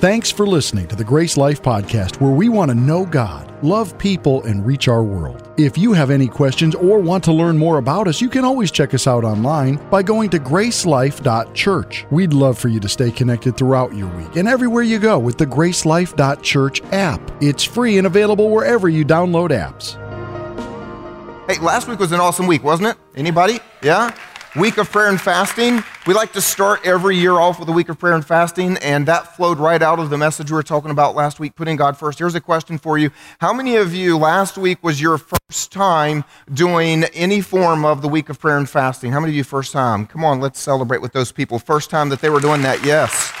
Thanks for listening to the GraceLife Podcast, where we want to know God, love people, and reach our world. If you have any questions or want to learn more about us, you can always check us out online by going to gracelife.church. We'd love for you to stay connected throughout your week and everywhere you go with the gracelife.church app. It's free and available wherever you download apps. Hey, last week was an awesome week, wasn't it? Anybody? Yeah? Week of prayer and fasting. We like to start every year off with a week of prayer and fasting, and that flowed right out of the message we were talking about last week, putting God first. Here's a question for you How many of you last week was your first time doing any form of the week of prayer and fasting? How many of you first time? Come on, let's celebrate with those people. First time that they were doing that, yes.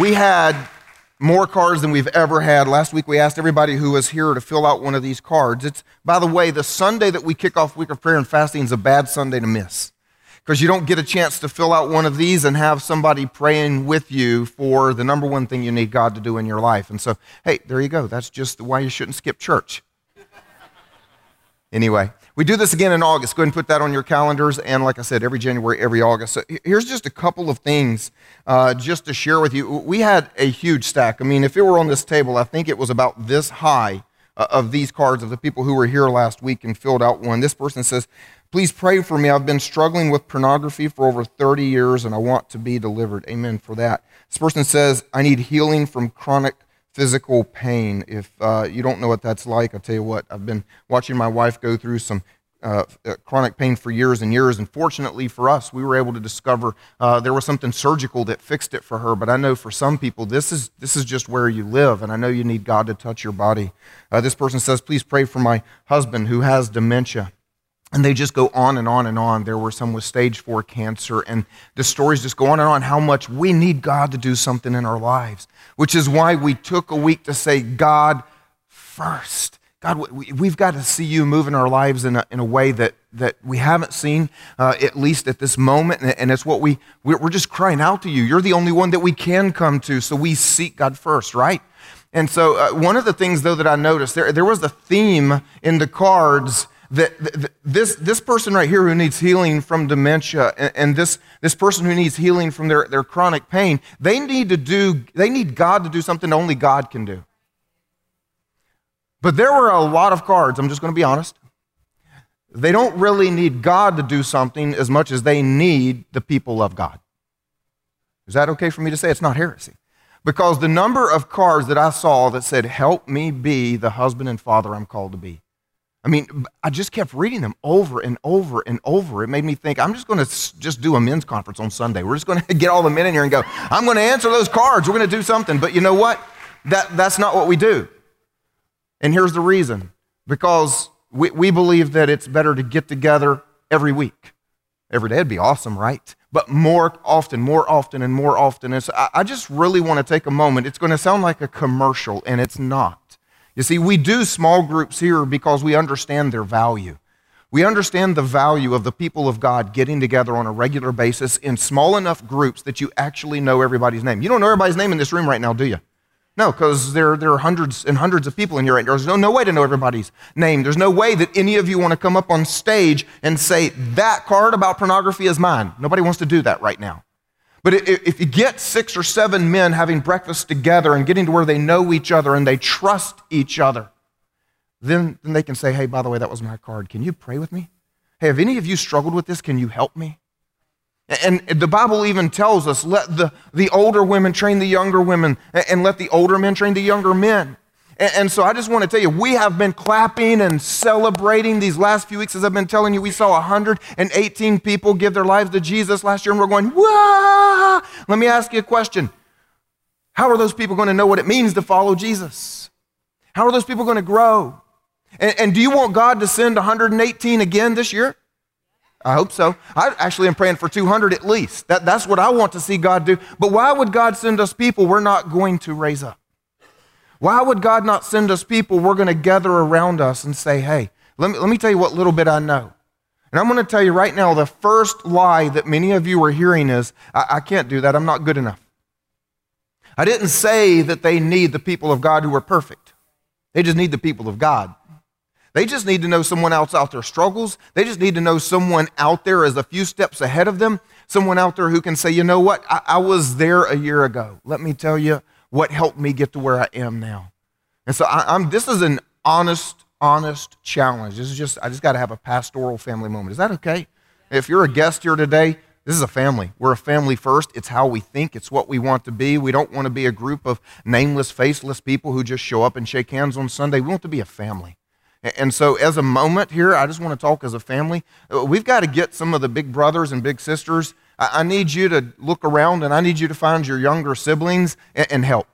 We had more cards than we've ever had. Last week we asked everybody who was here to fill out one of these cards. It's, by the way, the Sunday that we kick off week of prayer and fasting is a bad Sunday to miss because you don't get a chance to fill out one of these and have somebody praying with you for the number one thing you need God to do in your life. And so, hey, there you go. That's just why you shouldn't skip church. Anyway, we do this again in August. Go ahead and put that on your calendars. And like I said, every January, every August. So here's just a couple of things uh, just to share with you. We had a huge stack. I mean, if it were on this table, I think it was about this high uh, of these cards of the people who were here last week and filled out one. This person says, Please pray for me. I've been struggling with pornography for over 30 years and I want to be delivered. Amen for that. This person says, I need healing from chronic physical pain. If uh, you don't know what that's like, I'll tell you what, I've been watching my wife go through some uh, uh, chronic pain for years and years. And fortunately for us, we were able to discover uh, there was something surgical that fixed it for her. But I know for some people, this is, this is just where you live. And I know you need God to touch your body. Uh, this person says, Please pray for my husband who has dementia. And they just go on and on and on. There were some with stage four cancer, and the stories just go on and on how much we need God to do something in our lives, which is why we took a week to say, God first. God, we've got to see you move in our lives in a, in a way that, that we haven't seen, uh, at least at this moment. And it's what we, we're just crying out to you. You're the only one that we can come to, so we seek God first, right? And so, uh, one of the things, though, that I noticed, there, there was a theme in the cards that, this, this person right here who needs healing from dementia and, and, this, this person who needs healing from their, their chronic pain, they need to do, they need God to do something only God can do. But there were a lot of cards, I'm just going to be honest. They don't really need God to do something as much as they need the people of God. Is that okay for me to say? It's not heresy. Because the number of cards that I saw that said, Help me be the husband and father I'm called to be, I mean, I just kept reading them over and over and over. It made me think, I'm just going to just do a men's conference on Sunday. We're just going to get all the men in here and go, I'm going to answer those cards. We're going to do something. But you know what? That, that's not what we do. And here's the reason because we, we believe that it's better to get together every week. Every day would be awesome, right? But more often, more often, and more often. And so I, I just really want to take a moment. It's going to sound like a commercial, and it's not. You see, we do small groups here because we understand their value. We understand the value of the people of God getting together on a regular basis in small enough groups that you actually know everybody's name. You don't know everybody's name in this room right now, do you? No, because there, there are hundreds and hundreds of people in here right now. There's no, no way to know everybody's name. There's no way that any of you want to come up on stage and say, that card about pornography is mine. Nobody wants to do that right now. But if you get six or seven men having breakfast together and getting to where they know each other and they trust each other, then, then they can say, hey, by the way, that was my card. Can you pray with me? Hey, have any of you struggled with this? Can you help me? And the Bible even tells us let the, the older women train the younger women, and let the older men train the younger men. And, so I just want to tell you, we have been clapping and celebrating these last few weeks. As I've been telling you, we saw 118 people give their lives to Jesus last year, and we're going! Let me ask you a question. How are those people going to know what it means to follow Jesus? How are those people going to grow? And, and, do you want God to send 118 again this year? I hope so. I actually am praying for 200 at least. That, that's what I want to see God do. But why would God send us people we're not going to raise up? Why would God not send us people we're going to gather around us and say, hey, let me, let me tell you what little bit I know. And I'm going to tell you right now the first lie that many of you are hearing is, I, I can't do that. I'm not good enough. I didn't say that they need the people of God who are perfect, they just need the people of God. They just need to know someone else out there struggles. They just need to know someone out there is a few steps ahead of them. Someone out there who can say, you know what, I, I was there a year ago. Let me tell you what helped me get to where I am now. And so I, am this is an honest, honest challenge. This is just, I just got to have a pastoral family moment. Is that okay? If you're a guest here today, this is a family. We're a family first. It's how we think, it's what we want to be. We don't want to be a group of nameless, faceless people who just show up and shake hands on Sunday. We want to be a family. And so, as a moment here, I just want to talk as a family. Uh, we've got to get some of the big brothers and big sisters. I need you to look around and I need you to find your younger siblings and help.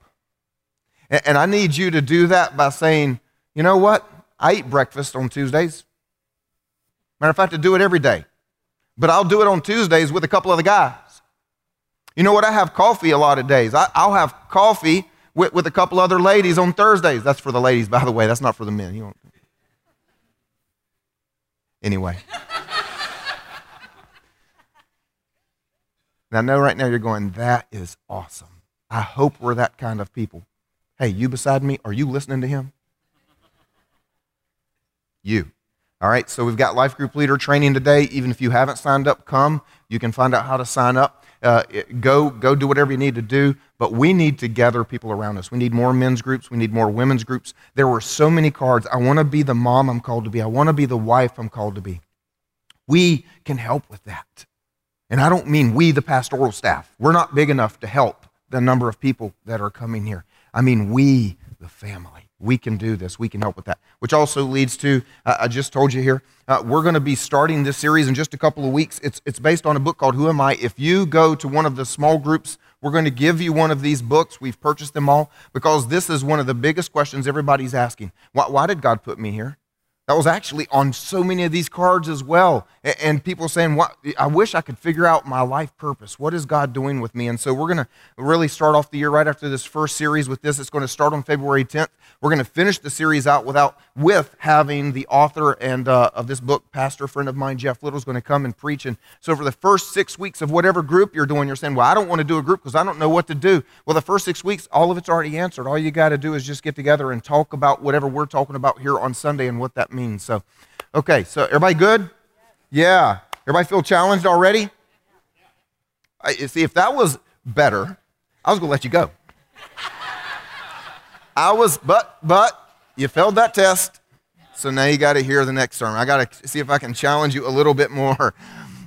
And I need you to do that by saying, you know what? I eat breakfast on Tuesdays. Matter of fact, I do it every day but I'll do it on Tuesdays with a couple of the guys. You know what? I have coffee a lot of days. I, will have coffee with, with a couple other ladies on Thursdays. That's for the ladies, by the way. That's not for the men. You. Anyway. Now, I know right now you're going, that is awesome. I hope we're that kind of people. Hey, you beside me, are you listening to him? You. All right, so we've got life group leader training today. Even if you haven't signed up, come. You can find out how to sign up. Uh, go, go do whatever you need to do. But we need to gather people around us. We need more men's groups. We need more women's groups. There were so many cards. I want to be the mom I'm called to be. I want to be the wife I'm called to be. We can help with that. And I don't mean we, the pastoral staff. We're not big enough to help the number of people that are coming here. I mean, we, the family we can do this. We can help with that. Which also leads to, uh, I just told you here, uh, we're going to be starting this series in just a couple of weeks. It's, it's based on a book called Who Am I? If you go to one of the small groups, we're going to give you one of these books. We've purchased them all because this is one of the biggest questions everybody's asking. Why, why did God put me here? That was actually on so many of these cards as well. And people saying, what, I wish I could figure out my life purpose. What is God doing with me? And so we're going to really start off the year right after this first series with this. It's going to start on February 10th. We're going to finish the series out without, with having the author and uh, of this book, pastor friend of mine, Jeff Little, is going to come and preach. And so for the first six weeks of whatever group you're doing, you're saying, well, I don't want to do a group because I don't know what to do. Well, the first six weeks, all of it's already answered. All you got to do is just get together and talk about whatever we're talking about here on Sunday and what that means. So, okay, so everybody good? Yeah. Everybody feel challenged already? I, see, if that was better, I was going to let you go. I was, but, but, you failed that test. So now you got to hear the next sermon. I got to see if I can challenge you a little bit more.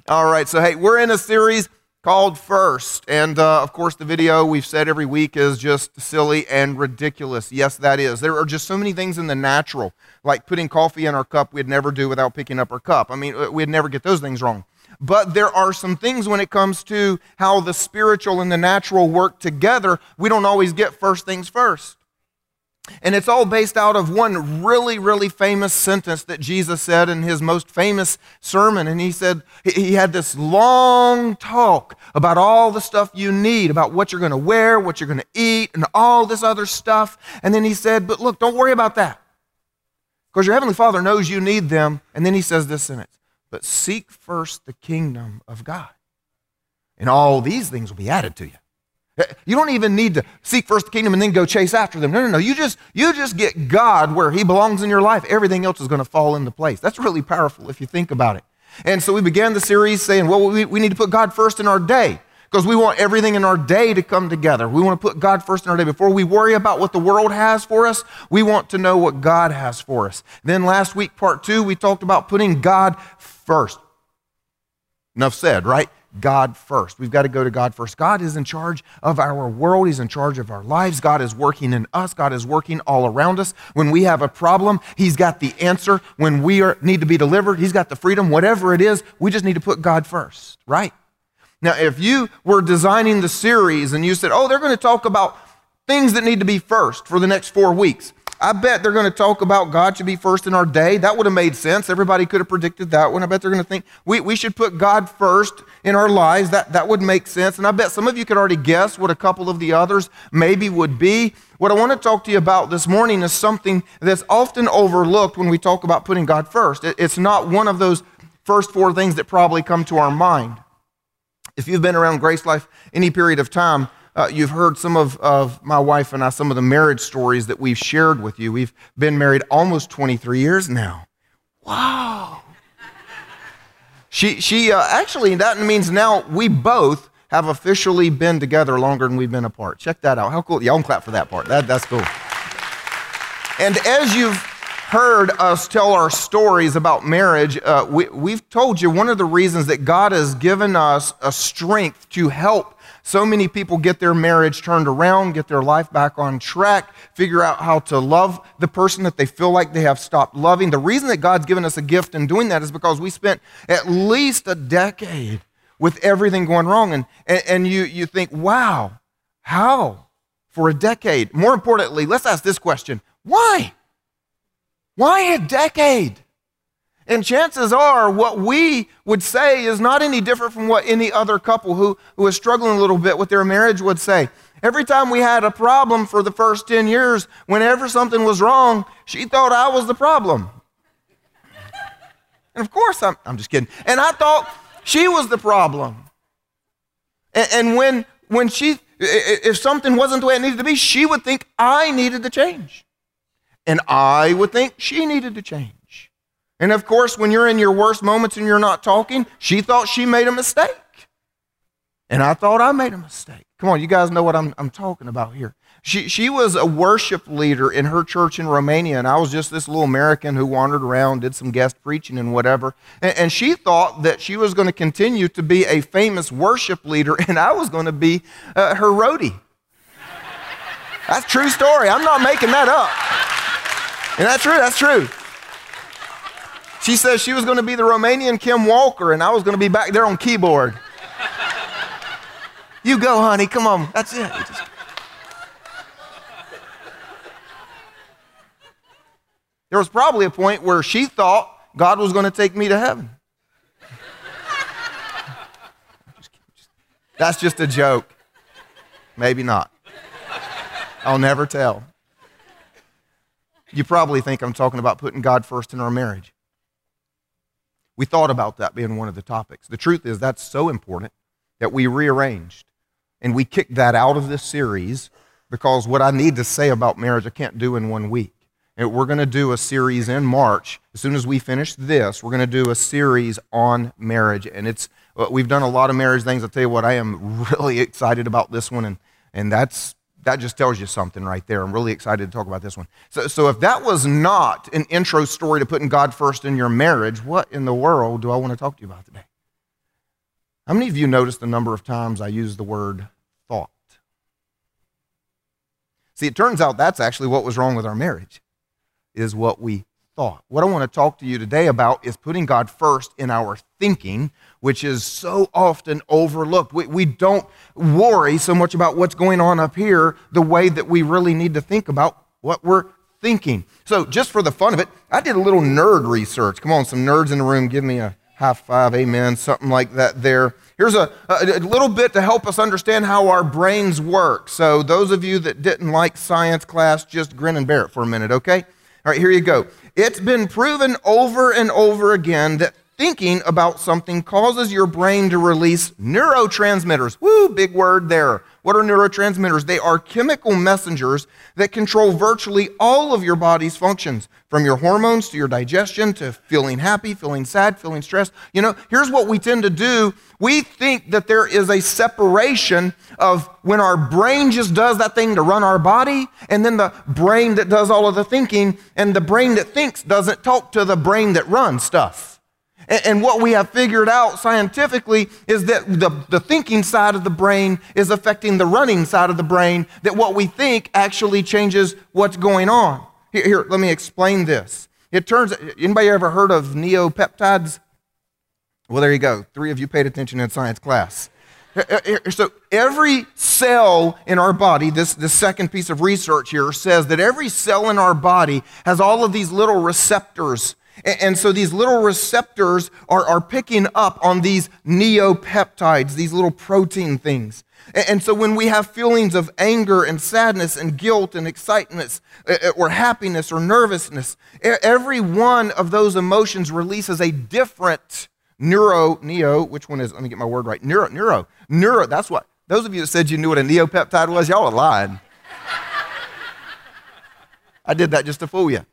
All right, so hey, we're in a series called First. And uh, of course, the video we've said every week is just silly and ridiculous. Yes, that is. There are just so many things in the natural, like putting coffee in our cup we'd never do without picking up our cup. I mean, uh, we'd never get those things wrong. But there are some things when it comes to how the spiritual and the natural work together, we don't always get first things first. And it's all based out of one really, really famous sentence that Jesus said in his most famous sermon. And he said, he had this long talk about all the stuff you need, about what you're going to wear, what you're going to eat, and all this other stuff. And then he said, but look, don't worry about that. Because your Heavenly Father knows you need them. And then he says this sentence, but seek first the kingdom of God. And all these things will be added to you. Eh, you don't even need to seek first the kingdom and then go chase after them. No, no, no. You just, you just get God where He belongs in your life. Everything else is going to fall into place. That's really powerful if you think about it. And so we began the series saying, well, we, we need to put God first in our day because we want everything in our day to come together. We want to put God first in our day. Before we worry about what the world has for us, we want to know what God has for us. Then last week, part two, we talked about putting God first. Enough said, right? God first. We've got to go to God first. God is in charge of our world. He's in charge of our lives. God is working in us. God is working all around us. When we have a problem, He's got the answer. When we are, need to be delivered, He's got the freedom. Whatever it is, we just need to put God first, right? Now, if you were designing the series and you said, oh, they're going to talk about things that need to be first for the next four weeks, I bet they're going to talk about God should be first in our day. That would have made sense. Everybody could have predicted that one. I bet they're going to think we, we should put God first in our lives. That, that would make sense. And I bet some of you could already guess what a couple of the others maybe would be. What I want to talk to you about this morning is something that's often overlooked when we talk about putting God first. It, it's not one of those first four things that probably come to our mind. If you've been around GraceLife any period of time, uh, you've heard some of, of my wife and I, some of the marriage stories that we've shared with you. We've been married almost 23 years now. Wow. She, she uh, actually, that means now we both have officially been together longer than we've been apart. Check that out. How cool. Y'all can clap for that part. That, that's cool. And as you've heard us tell our stories about marriage, uh, we, we've told you one of the reasons that God has given us a strength to help so many people get their marriage turned around, get their life back on track, figure out how to love the person that they feel like they have stopped loving. The reason that God's given us a gift in doing that is because we spent at least a decade with everything going wrong. And, and, and you, you think, wow, how? For a decade. More importantly, let's ask this question why? Why a decade? And chances are, what we would say is not any different from what any other couple who, who is struggling a little bit with their marriage would say. Every time we had a problem for the first 10 years, whenever something was wrong, she thought I was the problem. And of course, I'm, I'm just kidding. And I thought she was the problem. And, and when, when she, if something wasn't the way it needed to be, she would think I needed to change. And I would think she needed to change. And of course, when you're in your worst moments and you're not talking, she thought she made a mistake. And I thought I made a mistake. Come on, you guys know what I'm, I'm talking about here. She, she was a worship leader in her church in Romania, and I was just this little American who wandered around, did some guest preaching and whatever. And, and she thought that she was going to continue to be a famous worship leader, and I was going to be uh, her roadie. That's true story. I'm not making that up. And that's true, that's true. She says she was going to be the Romanian Kim Walker, and I was going to be back there on keyboard. you go, honey. Come on. That's it. There was probably a point where she thought God was going to take me to heaven. That's just a joke. Maybe not. I'll never tell. You probably think I'm talking about putting God first in our marriage. We thought about that being one of the topics. The truth is, that's so important that we rearranged and we kicked that out of this series because what I need to say about marriage, I can't do in one week. And we're going to do a series in March. As soon as we finish this, we're going to do a series on marriage. And it's, uh, we've done a lot of marriage things. I'll tell you what, I am really excited about this one. And, and that's that just tells you something right there. I'm really excited to talk about this one. So, so if that was not an intro story to putting God first in your marriage, what in the world do I want to talk to you about today? How many of you noticed the number of times I use the word thought? See, it turns out that's actually what was wrong with our marriage, is what we thought. What I want to talk to you today about is putting God first in our thinking, which is so often overlooked. We, we don't worry so much about what's going on up here the way that we really need to think about what we're thinking. So, just for the fun of it, I did a little nerd research. Come on, some nerds in the room, give me a high five, amen, something like that there. Here's a, a, a, little bit to help us understand how our brains work. So, those of you that didn't like science class, just grin and bear it for a minute, okay? All right, here you go. It's been proven over and over again that thinking about something causes your brain to release neurotransmitters. Woo, big word there. What are neurotransmitters? They are chemical messengers that control virtually all of your body's functions, from your hormones to your digestion to feeling happy, feeling sad, feeling stressed. You know, here's what we tend to do. We think that there is a separation of when our brain just does that thing to run our body, and then the brain that does all of the thinking, and the brain that thinks doesn't talk to the brain that runs stuff. And what we have figured out scientifically is that the, the thinking side of the brain is affecting the running side of the brain, that what we think actually changes what's going on. Here, here let me explain this. It turns, anybody ever heard of neopeptides? Well, there you go. Three of you paid attention in science class. So every cell in our body, this, this second piece of research here says that every cell in our body has all of these little receptors and so these little receptors are, are picking up on these neopeptides, these little protein things. And so when we have feelings of anger and sadness and guilt and excitement or happiness or nervousness, every one of those emotions releases a different neuro, neo, which one is, let me get my word right, neuro, neuro, neuro, that's what, Those of you that said you knew what a neopeptide was, y'all are lying. I did that just to fool you.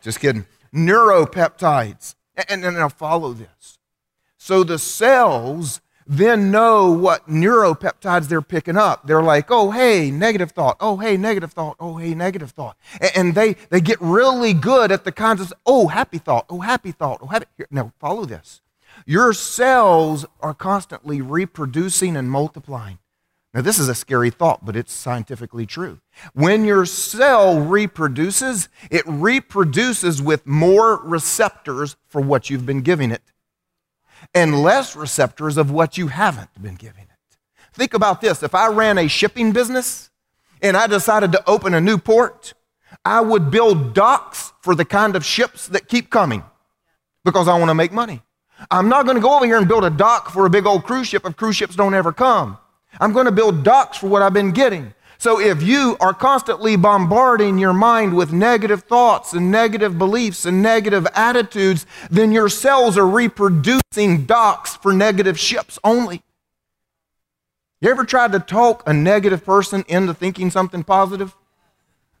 Just kidding. Neuropeptides. And, and now follow this. So the cells then know what neuropeptides they're picking up. They're like, oh, hey, negative thought. Oh, hey, negative thought. Oh, hey, negative thought. And they, they get really good at the kinds of, oh, happy thought. Oh, happy thought. Oh, happy. Here, now, follow this. Your cells are constantly reproducing and multiplying. Now, this is a scary thought, but it's scientifically true. When your cell reproduces, it reproduces with more receptors for what you've been giving it and less receptors of what you haven't been giving it. Think about this if I ran a shipping business and I decided to open a new port, I would build docks for the kind of ships that keep coming because I want to make money. I'm not going to go over here and build a dock for a big old cruise ship if cruise ships don't ever come. I'm going to build docks for what I've been getting. So if you are constantly bombarding your mind with negative thoughts and negative beliefs and negative attitudes, then your cells are reproducing docks for negative ships only. You ever tried to talk a negative person into thinking something positive?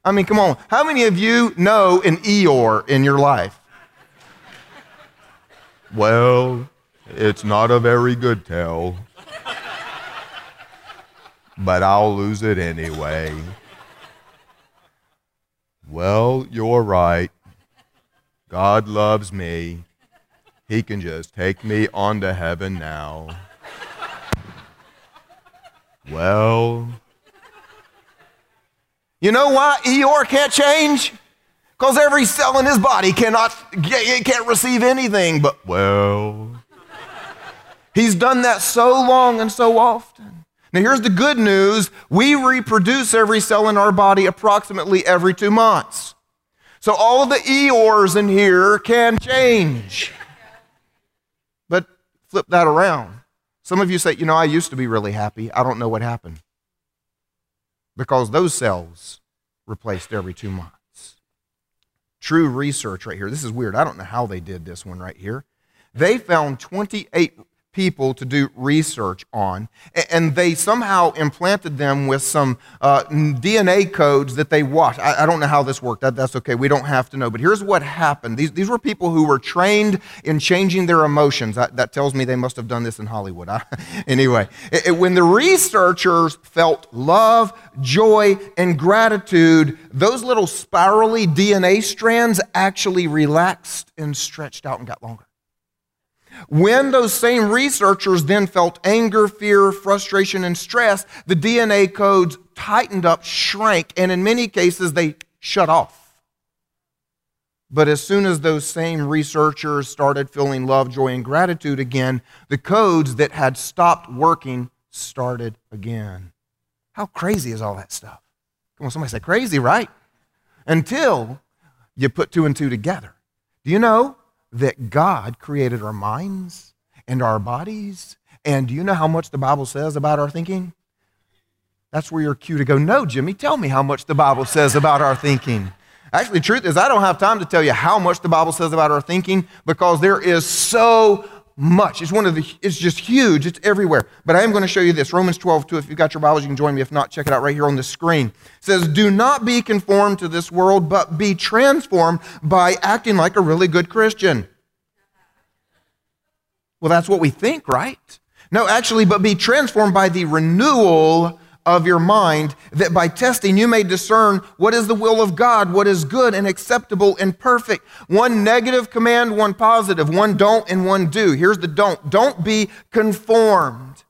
I mean, come on. How many of you know an Eeyore in your life? well, it's not a very good tale but I'll lose it anyway. Well, you're right. God loves me. He can just take me on to heaven now. Well, you know why Eeyore can't change? Because every cell in his body cannot can't receive anything but well. He's done that so long and so often. Now, here's the good news we reproduce every cell in our body approximately every two months. So, all the Eeyores in here can change. But flip that around. Some of you say, you know, I used to be really happy. I don't know what happened. Because those cells replaced every two months. True research right here. This is weird. I don't know how they did this one right here. They found 28 people to do research on, and they somehow implanted them with some uh, DNA codes that they watched. I, I, don't know how this worked. That, that's okay. We don't have to know. But here's what happened these, these were people who were trained in changing their emotions. That, that tells me they must have done this in Hollywood. anyway, it, it, when the researchers felt love, joy, and gratitude, those little spirally DNA strands actually relaxed and stretched out and got longer. When those same researchers then felt anger, fear, frustration, and stress, the DNA codes tightened up, shrank, and in many cases they shut off. But as soon as those same researchers started feeling love, joy, and gratitude again, the codes that had stopped working started again. How crazy is all that stuff? Come on, somebody say crazy, right? Until you put two and two together. Do you know that God created our minds and our bodies. And do you know how much the Bible says about our thinking? That's where your cue to go, no, Jimmy, tell me how much the Bible says about our thinking. Actually, truth is, I don't have time to tell you how much the Bible says about our thinking because there is so much. It's one of the, it's just huge. It's everywhere. But I am going to show you this. Romans 12, 2. If you've got your Bibles, you can join me. If not, check it out right here on the screen. It says, Do not be conformed to this world, but be transformed by acting like a really good Christian. Well, that's what we think, right? No, actually, but be transformed by the renewal of your mind, that by testing you may discern what is the will of God, what is good and acceptable and perfect. One negative command, one positive, one don't and one do. Here's the don't. Don't be conformed.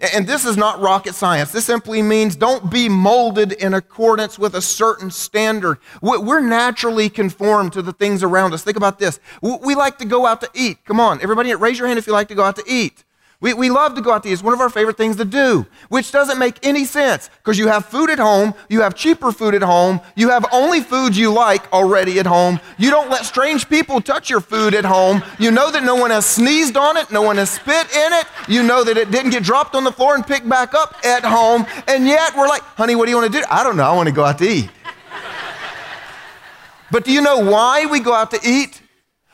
And this is not rocket science. This simply means don't be molded in accordance with a certain standard. We're naturally conformed to the things around us. Think about this. We like to go out to eat. Come on, everybody, raise your hand if you like to go out to eat. We, we love to go out to eat. It's one of our favorite things to do, which doesn't make any sense because you have food at home, you have cheaper food at home, you have only foods you like already at home. You don't let strange people touch your food at home. You know that no one has sneezed on it, no one has spit in it. You know that it didn't get dropped on the floor and picked back up at home. And yet we're like, honey, what do you want to do? I don't know. I want to go out to eat. but do you know why we go out to eat?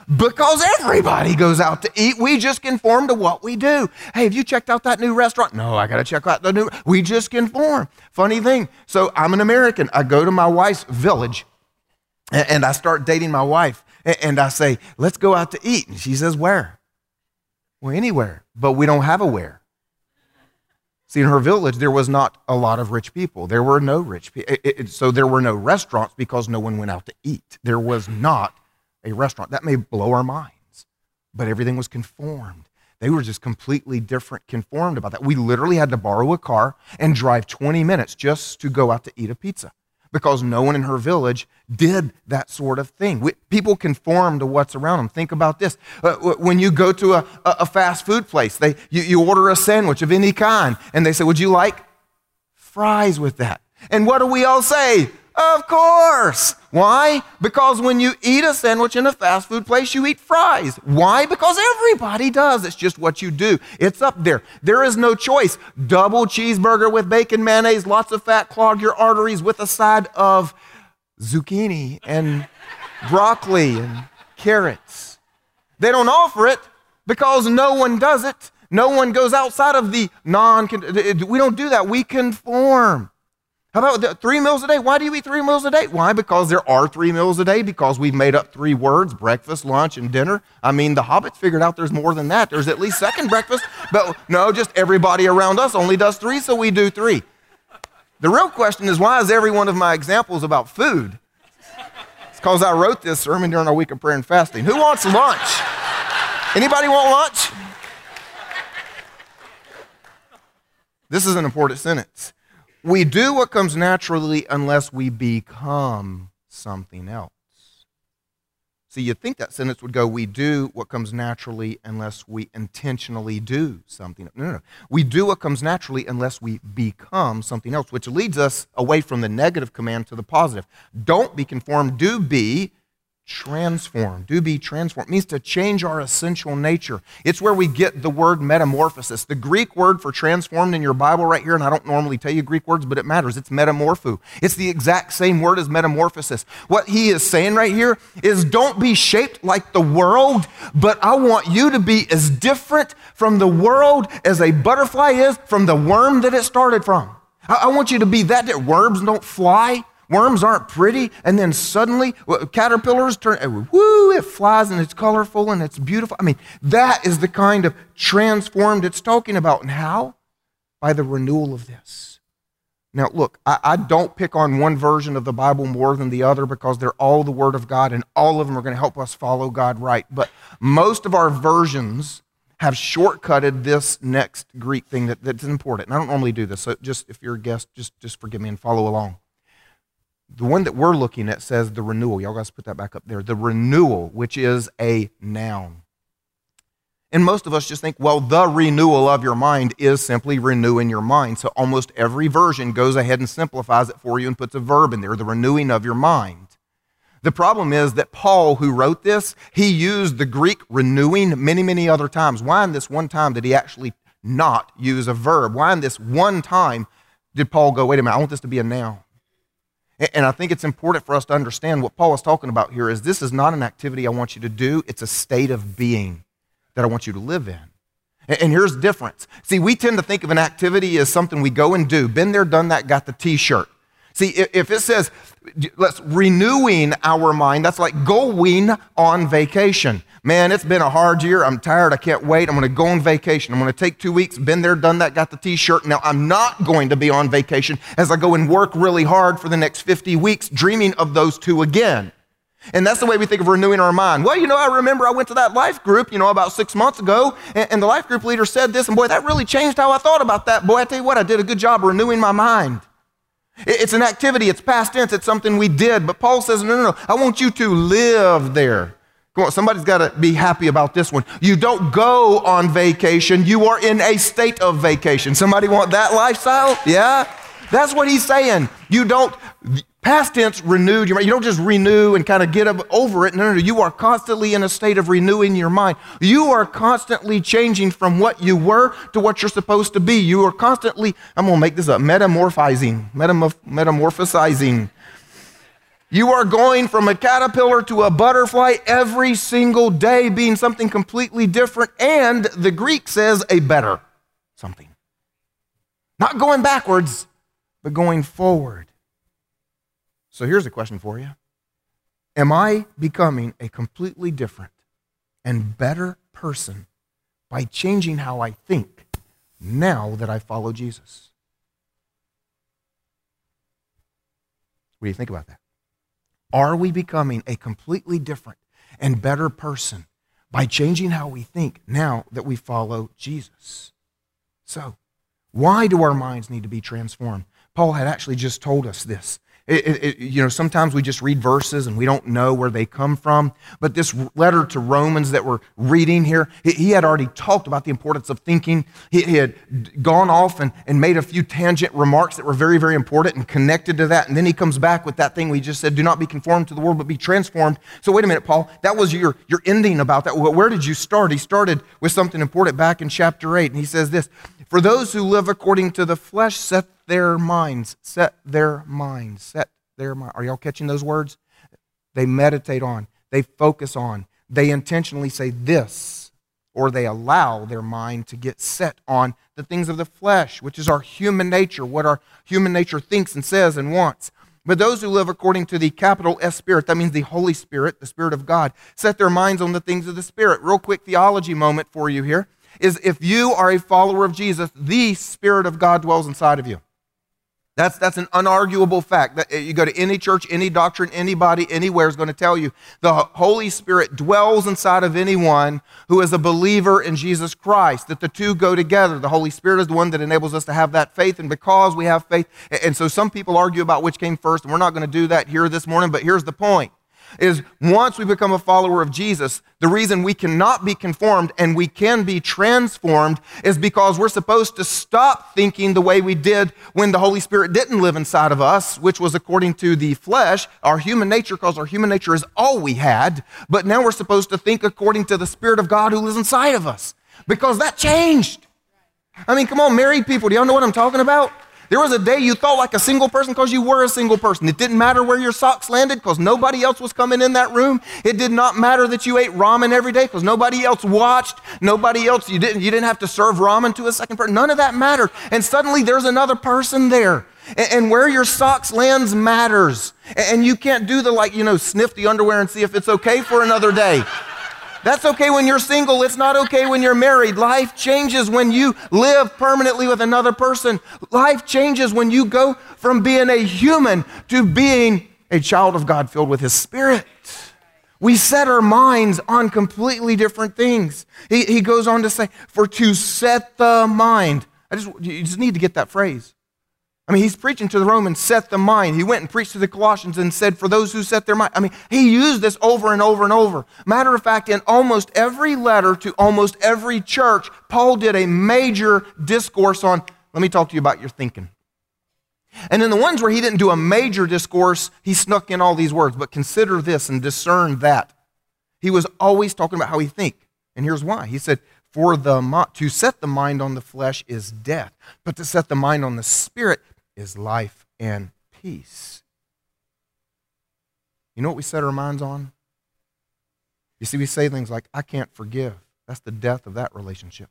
Because everybody goes out to eat. We just conform to what we do. Hey, have you checked out that new restaurant? No, I got to check out the new. We just conform. Funny thing. So I'm an American. I go to my wife's village and I start dating my wife. And I say, let's go out to eat. And she says, where? Well, anywhere. But we don't have a where. See, in her village, there was not a lot of rich people. There were no rich people. So there were no restaurants because no one went out to eat. There was not a restaurant. That may blow our minds, but everything was conformed. They were just completely different, conformed about that. We literally had to borrow a car and drive 20 minutes just to go out to eat a pizza because no one in her village did that sort of thing. We, people conform to what's around them. Think about this. Uh, when you go to a, a fast food place, they, you, you order a sandwich of any kind, and they say, Would you like fries with that? And what do we all say? Of course. Why? Because when you eat a sandwich in a fast food place, you eat fries. Why? Because everybody does. It's just what you do. It's up there. There is no choice. Double cheeseburger with bacon, mayonnaise, lots of fat, clog your arteries with a side of zucchini and broccoli and carrots. They don't offer it because no one does it. No one goes outside of the non, we don't do that. We conform. How about three meals a day? Why do you eat three meals a day? Why? Because there are three meals a day, because we've made up three words breakfast, lunch, and dinner. I mean, the hobbits figured out there's more than that. There's at least second breakfast, but no, just everybody around us only does three, so we do three. The real question is why is every one of my examples about food? It's because I wrote this sermon during our week of prayer and fasting. Who wants lunch? Anybody want lunch? This is an important sentence. We do what comes naturally unless we become something else. See, you'd think that sentence would go, We do what comes naturally unless we intentionally do something. No, no, no. We do what comes naturally unless we become something else, which leads us away from the negative command to the positive. Don't be conformed, do be transformed. Do be transformed. It means to change our essential nature. It's where we get the word metamorphosis. The Greek word for transformed in your Bible right here, and I don't normally tell you Greek words, but it matters. It's metamorpho. It's the exact same word as metamorphosis. What he is saying right here is don't be shaped like the world, but I want you to be as different from the world as a butterfly is from the worm that it started from. I want you to be that, that. Worms don't fly. Worms aren't pretty, and then suddenly caterpillars turn, whoo, it flies and it's colorful and it's beautiful. I mean, that is the kind of transformed it's talking about. And how? By the renewal of this. Now, look, I, I, don't pick on one version of the Bible more than the other because they're all the Word of God and all of them are going to help us follow God right. But most of our versions have shortcutted this next Greek thing that, that's important. And I don't normally do this, so just if you're a guest, just, just forgive me and follow along. The one that we're looking at says the renewal. Y'all guys put that back up there. The renewal, which is a noun. And most of us just think, well, the renewal of your mind is simply renewing your mind. So almost every version goes ahead and simplifies it for you and puts a verb in there, the renewing of your mind. The problem is that Paul, who wrote this, he used the Greek renewing many, many other times. Why in this one time did he actually not use a verb? Why in this one time did Paul go, wait a minute, I want this to be a noun? And I think it's important for us to understand what Paul is talking about here is this is not an activity I want you to do, it's a state of being that I want you to live in. And here's the difference. See, we tend to think of an activity as something we go and do. Been there, done that, got the t shirt. See, if it says, let's renewing our mind, that's like going on vacation. Man, it's been a hard year. I'm tired. I can't wait. I'm going to go on vacation. I'm going to take two weeks, been there, done that, got the t shirt. Now, I'm not going to be on vacation as I go and work really hard for the next 50 weeks, dreaming of those two again. And that's the way we think of renewing our mind. Well, you know, I remember I went to that life group, you know, about six months ago, and, and the life group leader said this, and boy, that really changed how I thought about that. Boy, I tell you what, I did a good job renewing my mind. It's an activity, it's past tense, it's something we did. But Paul says, no, no, no, I want you to live there. Come on, somebody's got to be happy about this one. You don't go on vacation, you are in a state of vacation. Somebody want that lifestyle? Yeah? That's what he's saying. You don't, past tense, renewed your mind. You don't just renew and kind of get over it. No, no, no. You are constantly in a state of renewing your mind. You are constantly changing from what you were to what you're supposed to be. You are constantly, I'm going to make this up, metamorphizing, metamorphosizing You are going from a caterpillar to a butterfly every single day, being something completely different, and the Greek says a better something. Not going backwards, but going forward. So here's a question for you Am I becoming a completely different and better person by changing how I think now that I follow Jesus? What do you think about that? Are we becoming a completely different and better person by changing how we think now that we follow Jesus? So, why do our minds need to be transformed? Paul had actually just told us this it, it, it, you know, sometimes we just read verses and we don't know where they come from. But this letter to Romans that we're reading here, he had already talked about the importance of thinking. He, he had gone off and, and made a few tangent remarks that were very, very important and connected to that. And then he comes back with that thing we just said, do not be conformed to the world, but be transformed. So wait a minute, Paul, that was your, your ending about that. Where did you start? He started with something important back in chapter 8. And he says this, for those who live according to the flesh set their minds, set their minds, set their mind. Are y'all catching those words? They meditate on, they focus on, they intentionally say this, or they allow their mind to get set on the things of the flesh, which is our human nature, what our human nature thinks and says and wants. But those who live according to the capital S Spirit, that means the Holy Spirit, the Spirit of God, set their minds on the things of the Spirit. Real quick theology moment for you here is if you are a follower of Jesus, the Spirit of God dwells inside of you. That's, that's an unarguable fact. That eh, you go to any church, any doctrine, anybody, anywhere is going to tell you the Holy Spirit dwells inside of anyone who is a believer in Jesus Christ, that the two go together. The Holy Spirit is the one that enables us to have that faith, and because we have faith, and so some people argue about which came first, and we're not going to do that here this morning, but here's the point is once we become a follower of Jesus, the reason we cannot be conformed and we can be transformed is because we're supposed to stop thinking the way we did when the Holy Spirit didn't live inside of us, which was according to the flesh, our human nature, because our human nature is all we had. But now we're supposed to think according to the Spirit of God who lives inside of us because that changed. I mean, come on, married people, do y'all know what I'm talking about? There was a day you thought like a single person because you were a single person. It didn't matter where your socks landed because nobody else was coming in that room. It did not matter that you ate ramen every day because nobody else watched. Nobody else, you didn't, you didn't have to serve ramen to a second person. None of that mattered. And suddenly there's another person there. And, and where your socks lands matters. And, and you can't do the like, you know, sniff the underwear and see if it's okay for another day. That's okay when you're single. It's not okay when you're married. Life changes when you live permanently with another person. Life changes when you go from being a human to being a child of God filled with His Spirit. We set our minds on completely different things. He, he goes on to say, for to set the mind. I just, you just need to get that phrase. I mean, he's preaching to the Romans, set the mind. He went and preached to the Colossians and said, for those who set their mind. I mean, he used this over and over and over. Matter of fact, in almost every letter to almost every church, Paul did a major discourse on, let me talk to you about your thinking. And in the ones where he didn't do a major discourse, he snuck in all these words, but consider this and discern that. He was always talking about how he think. And here's why. He said, for the to set the mind on the flesh is death, but to set the mind on the spirit is life and peace. You know what we set our minds on? You see, we say things like, I can't forgive. That's the death of that relationship.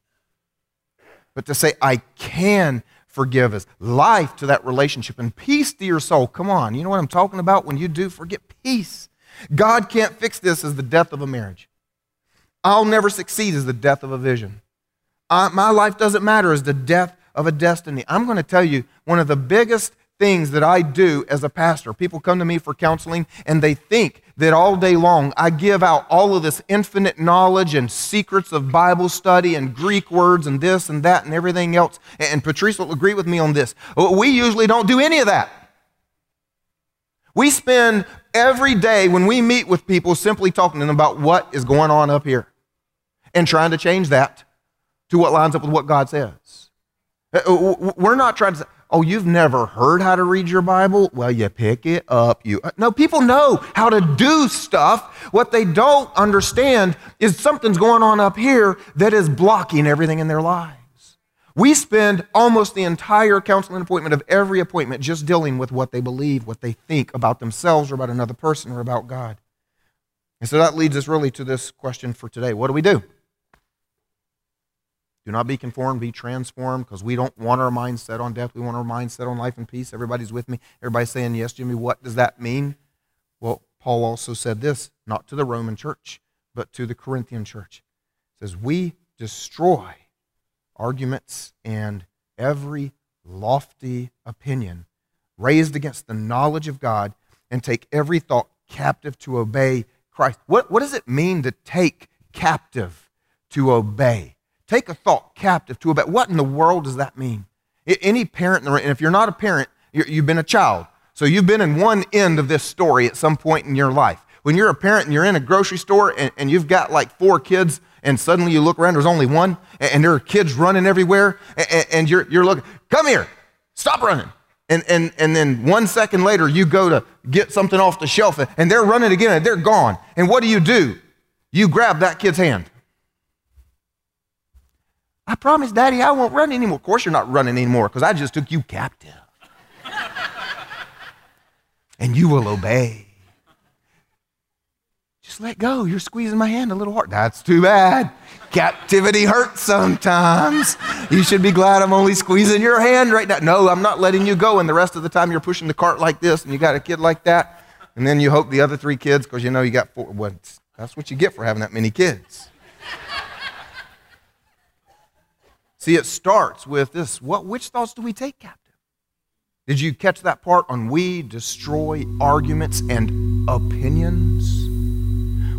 But to say, I can forgive is life to that relationship and peace to your soul. Come on, you know what I'm talking about when you do forget peace. God can't fix this as the death of a marriage. I'll never succeed as the death of a vision. I, my life doesn't matter as the death of a destiny. I'm going to tell you one of the biggest things that I do as a pastor. People come to me for counseling and they think that all day long I give out all of this infinite knowledge and secrets of Bible study and Greek words and this and that and everything else. And Patrice will agree with me on this. Uh, we usually don't do any of that. We spend every day when we meet with people simply talking to them about what is going on up here and trying to change that to what lines up with what God says. Uh, we're not trying to say, oh, you've never heard how to read your Bible? Well, you pick it up. You uh, No, people know how to do stuff. What they don't understand is something's going on up here that is blocking everything in their lives. We spend almost the entire counseling appointment of every appointment just dealing with what they believe, what they think about themselves or about another person or about God. And so that leads us really to this question for today What do we do? Do not be conformed, be transformed, because we don't want our mind set on death. We want our mind set on life and peace. Everybody's with me. Everybody's saying, Yes, Jimmy, what does that mean? Well, Paul also said this, not to the Roman church, but to the Corinthian church. Says, We destroy arguments and every lofty opinion raised against the knowledge of God and take every thought captive to obey Christ. What, what does it mean to take captive to obey? Take a thought captive to obey. What in the world does that mean? Any parent, and if you're not a parent, you've been a child. So you've been in one end of this story at some point in your life. When you're a parent and you're in a grocery store and, and you've got like four kids, and suddenly you look around, there's only one, and, and there are kids running everywhere, and, and you're, you're looking, come here, stop running. And, and, and then one second later, you go to get something off the shelf, and they're running again, and they're gone. And what do you do? You grab that kid's hand. I promise, Daddy, I won't run anymore. Of course, you're not running anymore because I just took you captive. and you will obey. Just let go. You're squeezing my hand a little hard. That's too bad. Captivity hurts sometimes. You should be glad I'm only squeezing your hand right now. No, I'm not letting you go. And the rest of the time, you're pushing the cart like this, and you got a kid like that. And then you hope the other three kids, because you know you got four. Well, that's what you get for having that many kids. See, it starts with this what, which thoughts do we take captive? Did you catch that part on we destroy arguments and opinions?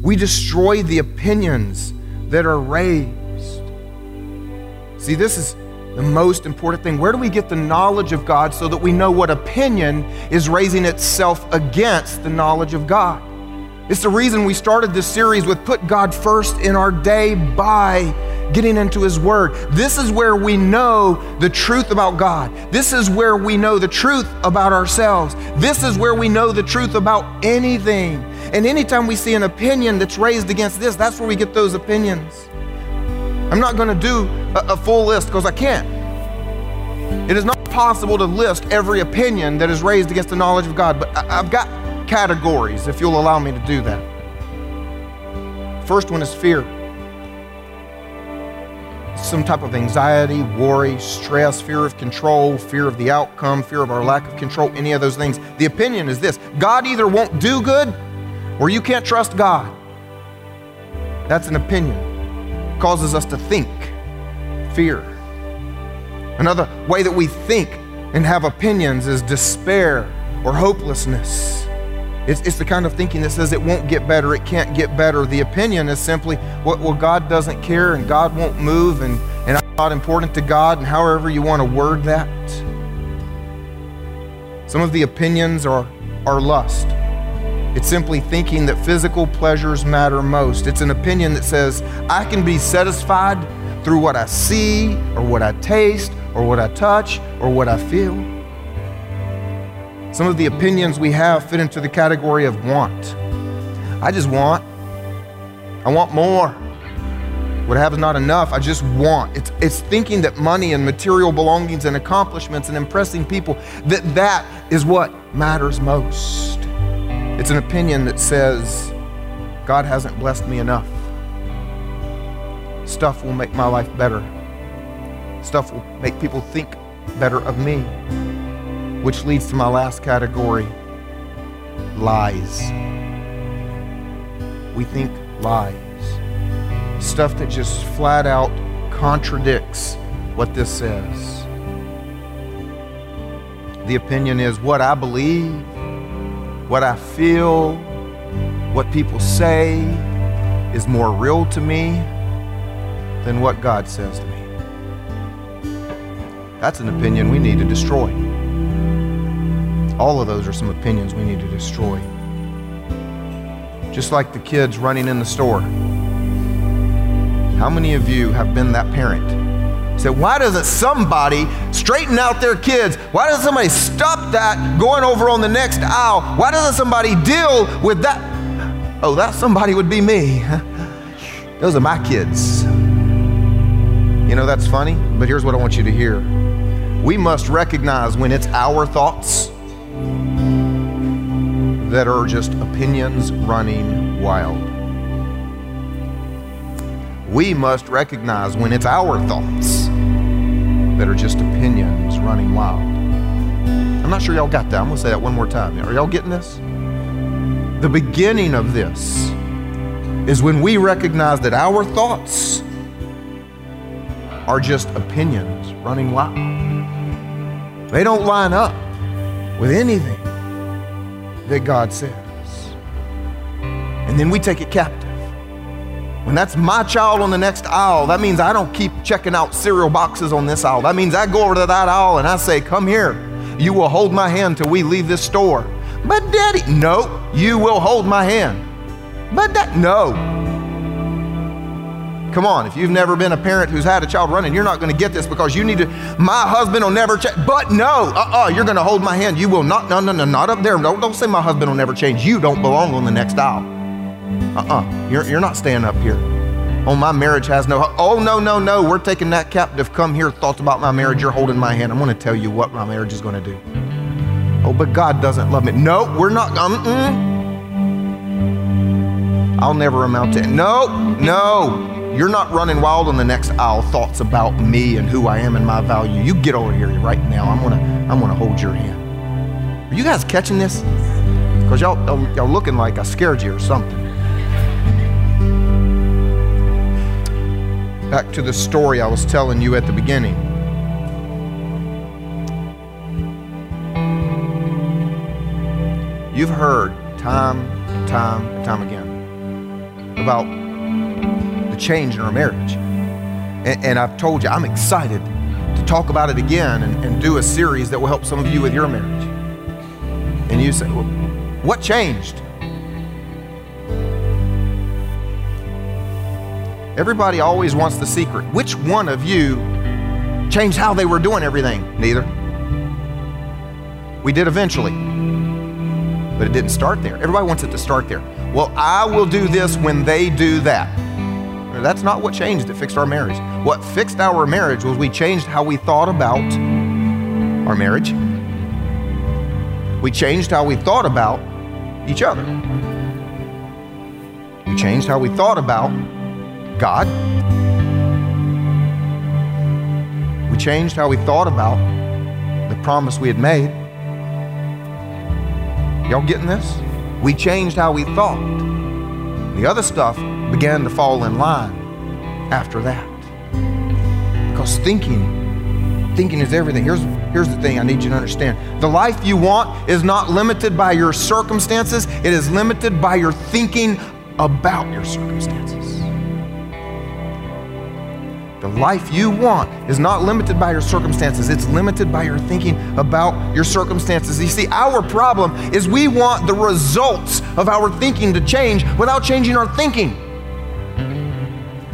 We destroy the opinions that are raised. See, this is the most important thing. Where do we get the knowledge of God so that we know what opinion is raising itself against the knowledge of God? It's the reason we started this series with Put God First in Our Day by getting into His Word. This is where we know the truth about God. This is where we know the truth about ourselves. This is where we know the truth about anything. And anytime we see an opinion that's raised against this, that's where we get those opinions. I'm not going to do a, a full list because I can't. It is not possible to list every opinion that is raised against the knowledge of God, but I, I've got categories, if you'll allow me to do that. First one is fear. Some type of anxiety, worry, stress, fear of control, fear of the outcome, fear of our lack of control, any of those things. The opinion is this God either won't do good or you can't trust God. That's an opinion. It causes us to think fear. Another way that we think and have opinions is despair or hopelessness. It's, it's the kind of thinking that says it won't get better, it can't get better. The opinion is simply, well, well God doesn't care and God won't move and, and I'm not important to God, and however you want to word that. Some of the opinions are, are lust. It's simply thinking that physical pleasures matter most. It's an opinion that says, I can be satisfied through what I see, or what I taste, or what I touch, or what I feel. Some of the opinions we have fit into the category of want. I just want. I want more. What I have is not enough. I just want. It's, it's thinking that money and material belongings and accomplishments and impressing people, that that is what matters most. It's an opinion that says, God hasn't blessed me enough. Stuff will make my life better. Stuff will make people think better of me. Which leads to my last category lies. We think lies. Stuff that just flat out contradicts what this says. The opinion is what I believe, what I feel, what people say is more real to me than what God says to me. That's an opinion we need to destroy. All of those are some opinions we need to destroy. Just like the kids running in the store. How many of you have been that parent? Say, why doesn't somebody straighten out their kids? Why doesn't somebody stop that going over on the next aisle? Why doesn't somebody deal with that? Oh, that somebody would be me. Those are my kids. You know, that's funny, but here's what I want you to hear. We must recognize when it's our thoughts that are just opinions running wild. We must recognize when it's our thoughts that are just opinions running wild. I'm not sure y'all got that. I'm going to say that one more time. Are y'all getting this? The beginning of this is when we recognize that our thoughts are just opinions running wild. They don't line up with anything that God says. And then we take it captive. When that's my child on the next aisle, that means I don't keep checking out cereal boxes on this aisle. That means I go over to that aisle and I say, Come here. You will hold my hand till we leave this store. But, Daddy, no, you will hold my hand. But, that, no. Come on, if you've never been a parent who's had a child running, you're not going to get this because you need to. My husband will never change. But no, uh uh-uh, uh, you are going to hold my hand. You will not, no, no, no, not up there. Don't, don't say my husband will never change. You don't belong on the next aisle. Uh uh-uh, uh, you're, you're not staying up here. Oh, my marriage has no. Oh, no, no, no. We're taking that captive. Come here, thoughts about my marriage. You're holding my hand. I'm going to tell you what my marriage is going to do. Oh, but God doesn't love me. No, we're not. Um, I'll never amount to it. No, no. You're not running wild on the next aisle thoughts about me and who I am and my value. You get over here right now. I'm gonna I'm gonna hold your hand. Are you guys catching this? Because y'all, y'all looking like I scared you or something. Back to the story I was telling you at the beginning. You've heard time and time and time again about the change in our marriage. And, and I've told you, I'm excited to talk about it again and, and do a series that will help some of you with your marriage. And you say, well, what changed? Everybody always wants the secret. Which one of you changed how they were doing everything? Neither. We did eventually, but it didn't start there. Everybody wants it to start there. Well, I will do this when they do that. That's not what changed it fixed our marriage. What fixed our marriage was we changed how we thought about our marriage. We changed how we thought about each other. We changed how we thought about God. We changed how we thought about the promise we had made. Y'all getting this? We changed how we thought. The other stuff began to fall in line after that. Because thinking, thinking is everything. Here's, here's the thing I need you to understand the life you want is not limited by your circumstances, it is limited by your thinking about your circumstances. The life you want is not limited by your circumstances. It's limited by your thinking about your circumstances. You see, our problem is we want the results of our thinking to change without changing our thinking.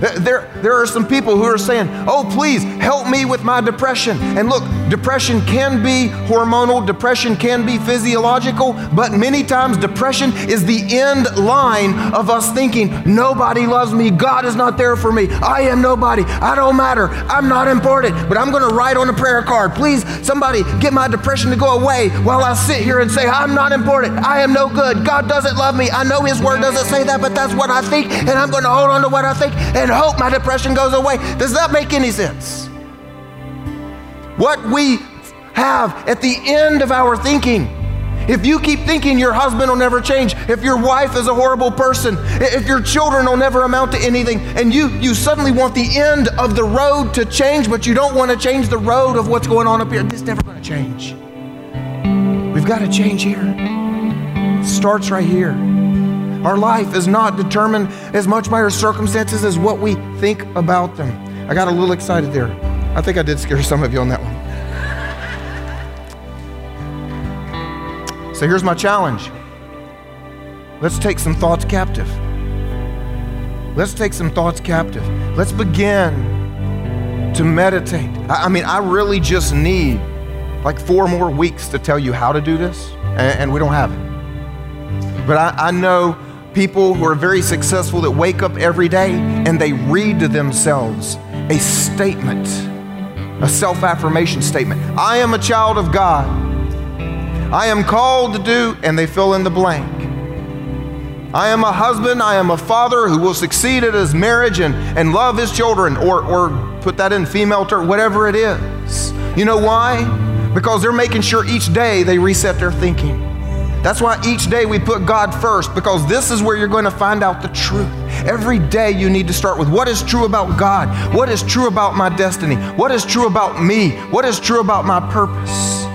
There, there are some people who are saying, Oh, please help me with my depression. And look, depression can be hormonal, depression can be physiological, but many times depression is the end line of us thinking, Nobody loves me. God is not there for me. I am nobody. I don't matter. I'm not important. But I'm going to write on a prayer card, Please, somebody get my depression to go away while I sit here and say, I'm not important. I am no good. God doesn't love me. I know His Word doesn't say that, but that's what I think. And I'm going to hold on to what I think. And and hope my depression goes away. Does that make any sense? What we have at the end of our thinking. If you keep thinking your husband will never change, if your wife is a horrible person, if your children will never amount to anything, and you, you suddenly want the end of the road to change, but you don't want to change the road of what's going on up here, it's never going to change. We've got to change here. It starts right here. Our life is not determined as much by our circumstances as what we think about them. I got a little excited there. I think I did scare some of you on that one. So here's my challenge let's take some thoughts captive. Let's take some thoughts captive. Let's begin to meditate. I, mean, I really just need like four more weeks to tell you how to do this, and, we don't have it. But I, I know people who are very successful that wake up every day and they read to themselves a statement, a self affirmation statement. I am a child of God. I am called to do, and they fill in the blank. I am a husband, I am a father who will succeed at his marriage and, and love his children, or, or put that in female term, whatever it is. You know why? Because they're making sure each day they reset their thinking. That's why each day we put God first, because this is where you're going to find out the truth. Every day you need to start with what is true about God, what is true about my destiny, what is true about me, what is true about my purpose.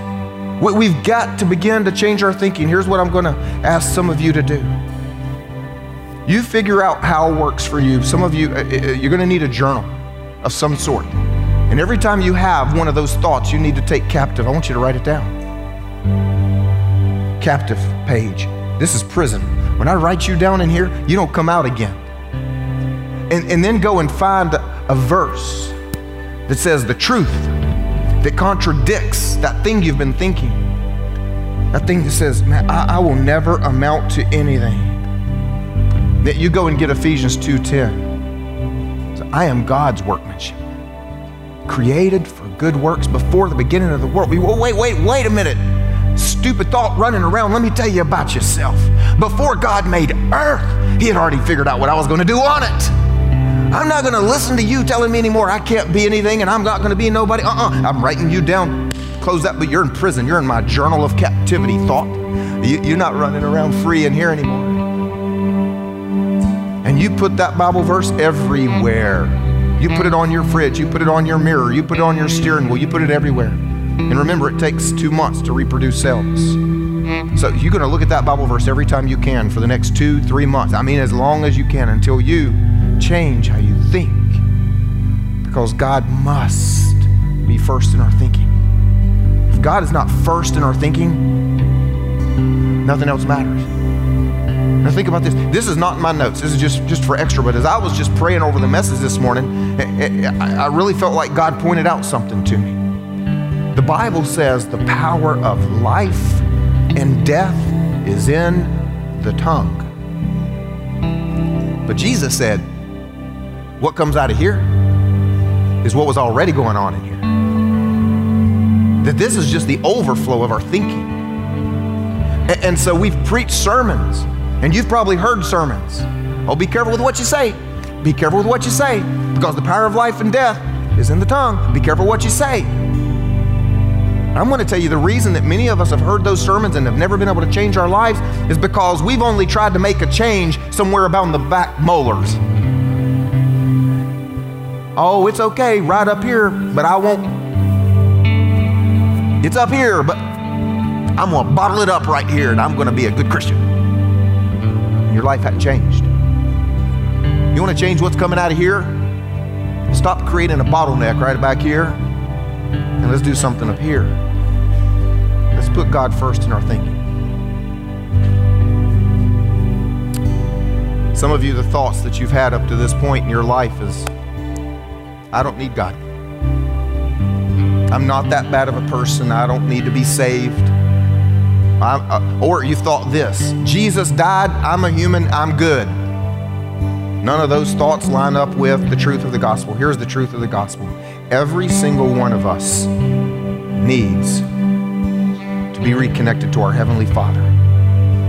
We've got to begin to change our thinking. Here's what I'm going to ask some of you to do. You figure out how it works for you. Some of you, uh, uh, you're going to need a journal of some sort. And every time you have one of those thoughts you need to take captive, I want you to write it down. Captive page. This is prison. When I write you down in here, you don't come out again. And, and then go and find a verse that says the truth that contradicts that thing you've been thinking. That thing that says, man, I, I will never amount to anything that you go and get Ephesians 2:10. So I am God's workmanship, created for good works before the beginning of the world. We, wait, wait, wait a minute. Stupid thought running around. Let me tell you about yourself. Before God made earth, He had already figured out what I was going to do on it. I'm not going to listen to you telling me anymore I can't be anything and I'm not going to be nobody. Uh uh-uh. uh. i am writing you down. Close that, but you're in prison. You're in my journal of captivity thought. You, you're not running around free in here anymore. And you put that Bible verse everywhere. You put it on your fridge, you put it on your mirror, you put it on your steering wheel, you put it everywhere. And remember, it takes two months to reproduce cells. So you're going to look at that Bible verse every time you can for the next two, three months. I mean, as long as you can until you change how you think. Because God must be first in our thinking. If God is not first in our thinking, nothing else matters. Now think about this. This is not in my notes. This is just, just for extra. But as I was just praying over the message this morning, I really felt like God pointed out something to me. The Bible says the power of life and death is in the tongue. But Jesus said, what comes out of here is what was already going on in here. That this is just the overflow of our thinking. And so we've preached sermons and you've probably heard sermons. Oh, be careful with what you say. Be careful with what you say because the power of life and death is in the tongue. Be careful what you say. I'm going to tell you the reason that many of us have heard those sermons and have never been able to change our lives is because we've only tried to make a change somewhere about in the back molars. Oh, it's okay right up here, but I won't. It's up here, but I'm going to bottle it up right here and I'm going to be a good Christian your life hadn't changed. You want to change what's coming out of here? Stop creating a bottleneck right back here and let's do something up here. Let's put God first in our thinking. Some of you, the thoughts that you've had up to this point in your life is, I don't need God. I'm not that bad of a person. I don't need to be saved. Uh, or you thought this Jesus died, I'm a human, I'm good. None of those thoughts line up with the truth of the gospel. Here's the truth of the gospel every single one of us needs to be reconnected to our Heavenly Father.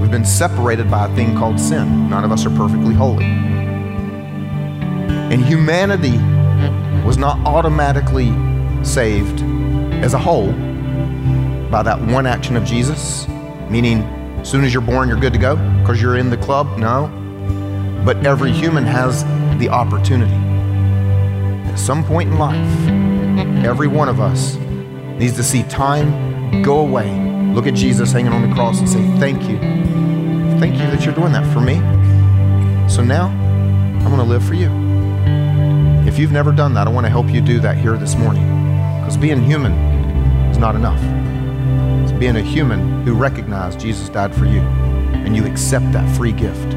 We've been separated by a thing called sin. None of us are perfectly holy. And humanity was not automatically saved as a whole by that one action of Jesus meaning as soon as you're born, you're good to go because you're in the club? No. But every human has the opportunity. At some point in life, every one of us needs to see time go away, look at Jesus hanging on the cross, and say, Thank you. Thank you that you're doing that for me. So now I'm going to live for you. If you've never done that, I want to help you do that here this morning because being human is not enough It's being a human who recognized Jesus died for you and you accept that free gift.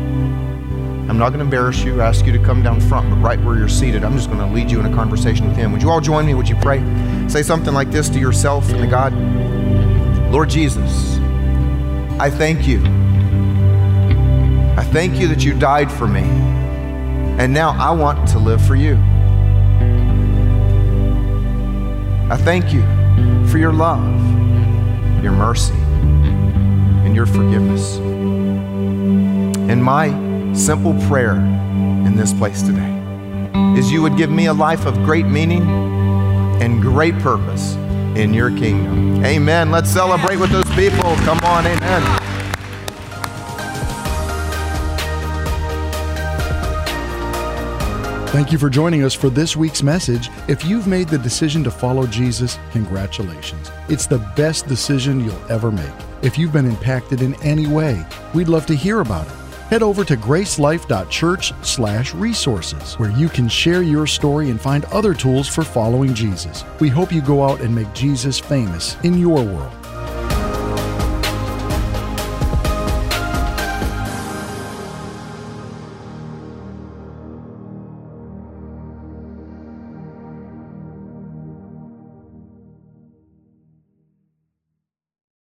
I'm not going to embarrass you ask you to come down front, but right where you're seated, I'm just going to lead you in a conversation with Him. Would you all join me? Would you pray? Say something like this to yourself and to God Lord Jesus, I thank you. I thank you that you died for me. And now I want to live for you. I thank you for your love, your mercy, and your forgiveness. And my simple prayer in this place today is you would give me a life of great meaning and great purpose in your kingdom. Amen. Let's celebrate with those people. Come on, amen. Thank you for joining us for this week's message. If you've made the decision to follow Jesus, congratulations. It's the best decision you'll ever make. If you've been impacted in any way, we'd love to hear about it. Head over to gracelife.church/resources where you can share your story and find other tools for following Jesus. We hope you go out and make Jesus famous in your world.